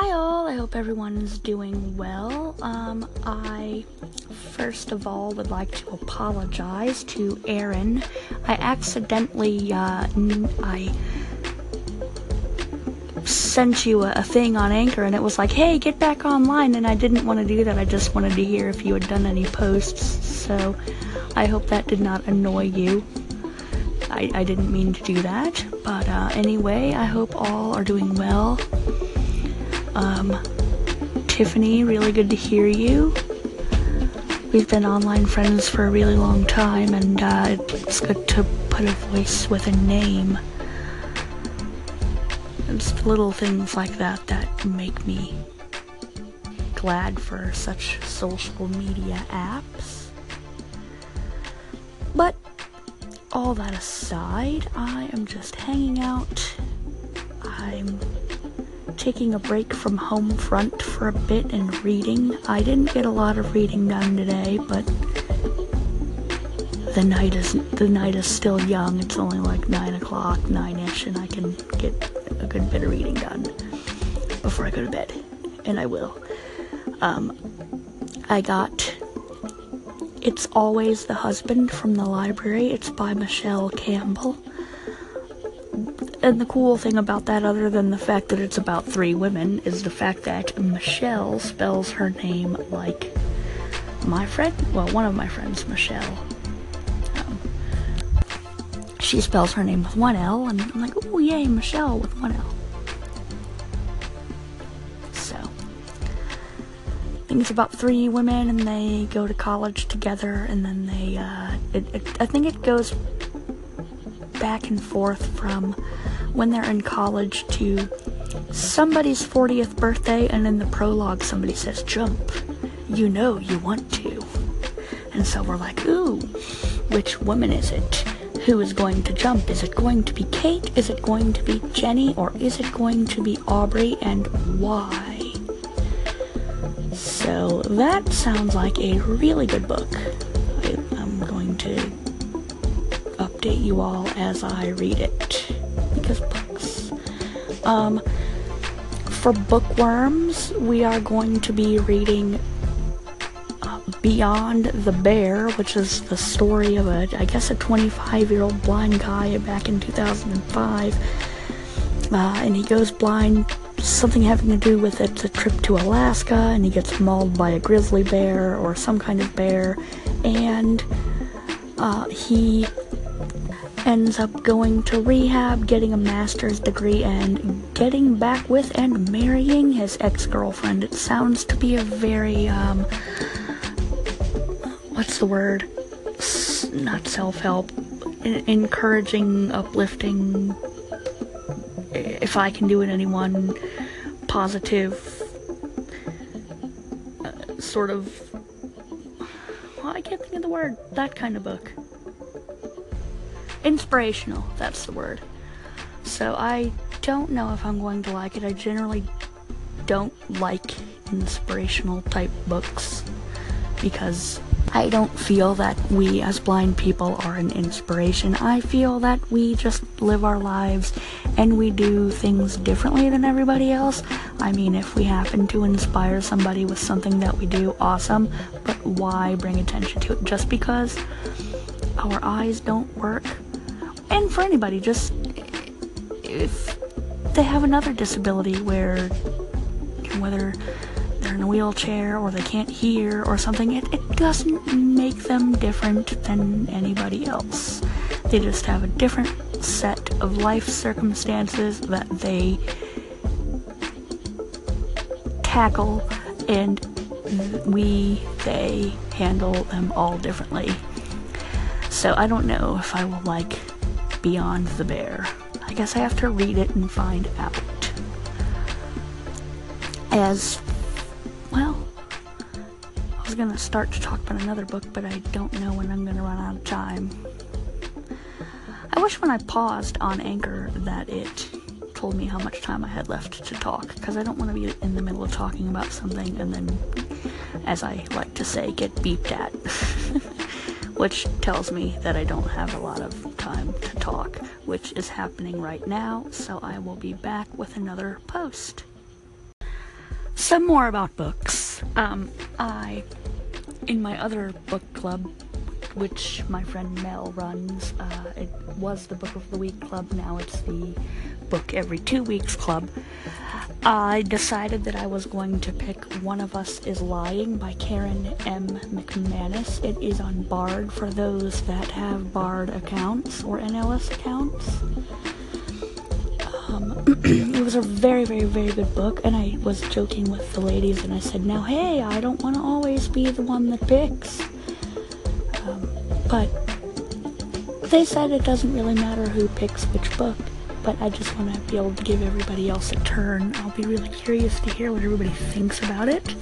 Hi all, I hope everyone's doing well. Um, I first of all would like to apologize to Aaron. I accidentally, uh, n- I sent you a, a thing on Anchor and it was like, hey, get back online, and I didn't want to do that. I just wanted to hear if you had done any posts, so I hope that did not annoy you. I, I didn't mean to do that, but uh, anyway, I hope all are doing well. Um, Tiffany, really good to hear you. We've been online friends for a really long time, and uh, it's good to put a voice with a name. It's little things like that that make me glad for such social media apps. But all that aside, I am just hanging out. I'm taking a break from home front for a bit and reading. I didn't get a lot of reading done today, but the night is the night is still young. It's only like nine o'clock, nine-ish, and I can get a good bit of reading done before I go to bed, and I will. Um, I got It's Always the Husband from the library. It's by Michelle Campbell. And the cool thing about that, other than the fact that it's about three women, is the fact that Michelle spells her name like my friend, well, one of my friends, Michelle. Um, she spells her name with one L, and I'm like, oh, yay, Michelle with one L. So, I think it's about three women, and they go to college together, and then they, uh, it, it, I think it goes back and forth from when they're in college to somebody's 40th birthday, and in the prologue, somebody says, Jump. You know you want to. And so we're like, Ooh, which woman is it? Who is going to jump? Is it going to be Kate? Is it going to be Jenny? Or is it going to be Aubrey? And why? So that sounds like a really good book. I, I'm going to update you all as I read it books. Um, for bookworms, we are going to be reading uh, Beyond the Bear, which is the story of a, I guess, a 25 year old blind guy back in 2005. Uh, and he goes blind, something having to do with it's a trip to Alaska, and he gets mauled by a grizzly bear or some kind of bear, and uh, he ends up going to rehab, getting a master's degree, and getting back with and marrying his ex girlfriend. It sounds to be a very, um, what's the word? S- not self help, encouraging, uplifting, if I can do it, anyone, positive, uh, sort of. Well, I can't think of the word. That kind of book inspirational that's the word. So i don't know if i'm going to like it. I generally don't like inspirational type books because i don't feel that we as blind people are an inspiration. I feel that we just live our lives and we do things differently than everybody else. I mean if we happen to inspire somebody with something that we do awesome but why bring attention to it? Just because our eyes don't work and for anybody, just if they have another disability where whether they're in a wheelchair or they can't hear or something, it, it doesn't make them different than anybody else. They just have a different set of life circumstances that they tackle, and we, they handle them all differently. So I don't know if I will like Beyond the Bear. I guess I have to read it and find out. As, well, I was gonna start to talk about another book, but I don't know when I'm gonna run out of time. I wish when I paused on Anchor that it told me how much time I had left to talk, because I don't want to be in the middle of talking about something and then, as I like to say, get beeped at. which tells me that I don't have a lot of time to talk, which is happening right now, so I will be back with another post. some more about books. Um, I, in my other book club, which my friend Mel runs, uh, it was the Book of the Week club, now it's the Book Every Two Weeks club. I decided that I was going to pick One of Us is Lying by Karen M. McManus. It is on Bard for those that have Bard accounts or NLS accounts. Um, it was a very, very, very good book, and I was joking with the ladies, and I said, Now, hey, I don't want to always be the one that picks. But they said it doesn't really matter who picks which book but I just want to be able to give everybody else a turn. I'll be really curious to hear what everybody thinks about it.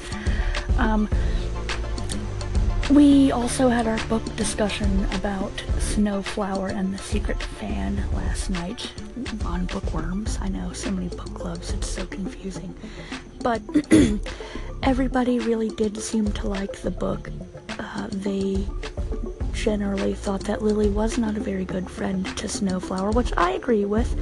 Um, we also had our book discussion about Snowflower and the Secret Fan last night on Bookworms. I know so many book clubs, it's so confusing. But everybody really did seem to like the book. Uh, they generally thought that Lily was not a very good friend to Snowflower, which I agree with.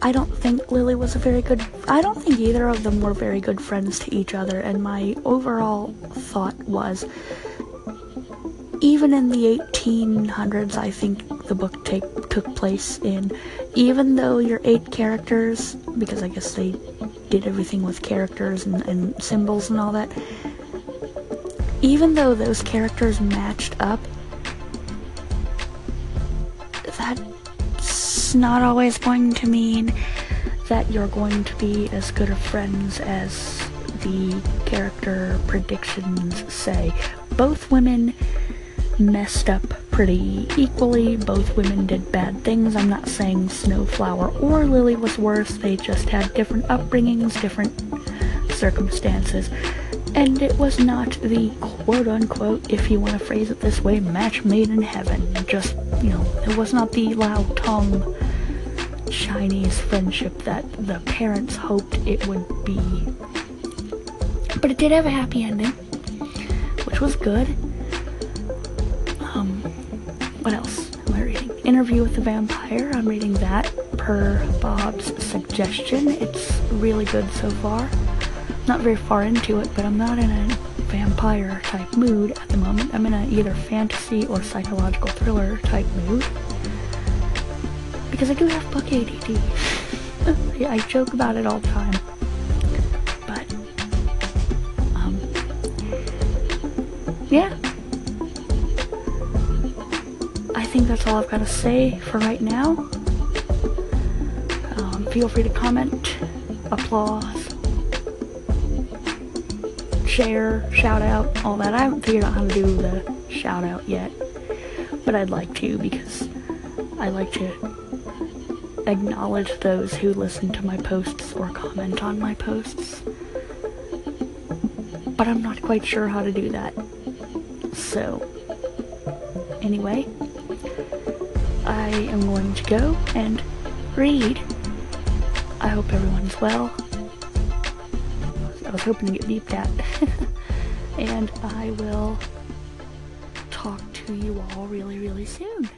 I don't think Lily was a very good. I don't think either of them were very good friends to each other, and my overall thought was even in the 1800s, I think the book take, took place in, even though your eight characters, because I guess they did everything with characters and, and symbols and all that, even though those characters matched up, not always going to mean that you're going to be as good of friends as the character predictions say. Both women messed up pretty equally. Both women did bad things. I'm not saying Snowflower or Lily was worse. They just had different upbringings, different circumstances and it was not the quote unquote, if you want to phrase it this way, match made in heaven. Just, you know, it was not the Lao Tong Chinese friendship that the parents hoped it would be. But it did have a happy ending, which was good. Um, what else am I reading? Interview with the Vampire. I'm reading that per Bob's suggestion. It's really good so far not very far into it, but I'm not in a vampire type mood at the moment. I'm in a either fantasy or psychological thriller type mood. Because I do have book ADD. I joke about it all the time. But, um, yeah. I think that's all I've got to say for right now. Um, feel free to comment, applause, share, shout out, all that. I haven't figured out how to do the shout out yet, but I'd like to because I like to acknowledge those who listen to my posts or comment on my posts. But I'm not quite sure how to do that. So, anyway, I am going to go and read. I hope everyone's well. I was hoping to get beeped at. and I will talk to you all really, really soon.